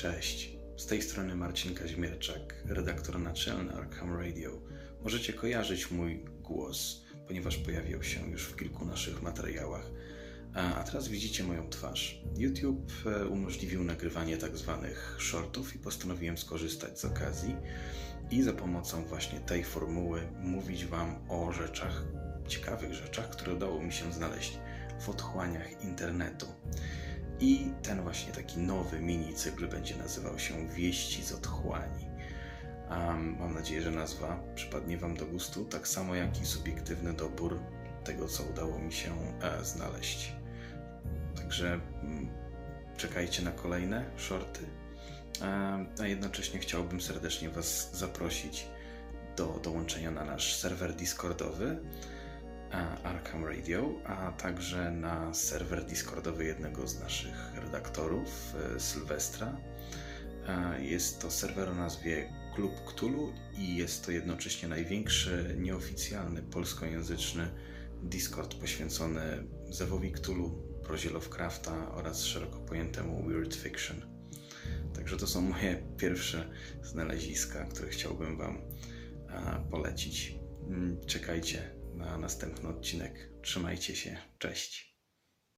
Cześć, z tej strony Marcin Kaźmierczak, redaktor naczelny Arkham Radio. Możecie kojarzyć mój głos, ponieważ pojawiał się już w kilku naszych materiałach. A, a teraz widzicie moją twarz. YouTube e, umożliwił nagrywanie tak zwanych shortów i postanowiłem skorzystać z okazji i za pomocą właśnie tej formuły mówić Wam o rzeczach, ciekawych rzeczach, które udało mi się znaleźć w otchłaniach internetu. I ten właśnie taki nowy mini cykl będzie nazywał się Wieści z otchłani. Um, mam nadzieję, że nazwa przypadnie Wam do gustu, tak samo jak i subiektywny dobór tego, co udało mi się e, znaleźć. Także mm, czekajcie na kolejne shorty. E, a jednocześnie chciałbym serdecznie Was zaprosić do dołączenia na nasz serwer Discordowy Arkham Radio, a także na serwer Discordowy jednego z naszych redaktorów, e, Sylwestra. E, Jest to serwer o nazwie Klub Cthulhu i jest to jednocześnie największy nieoficjalny polskojęzyczny Discord poświęcony Zewowi Cthulhu, prozie Lovecrafta oraz szeroko pojętemu Weird Fiction. Także to są moje pierwsze znaleziska, które chciałbym Wam e, polecić. Mm, Czekajcie na następny odcinek. Trzymajcie się. Cześć.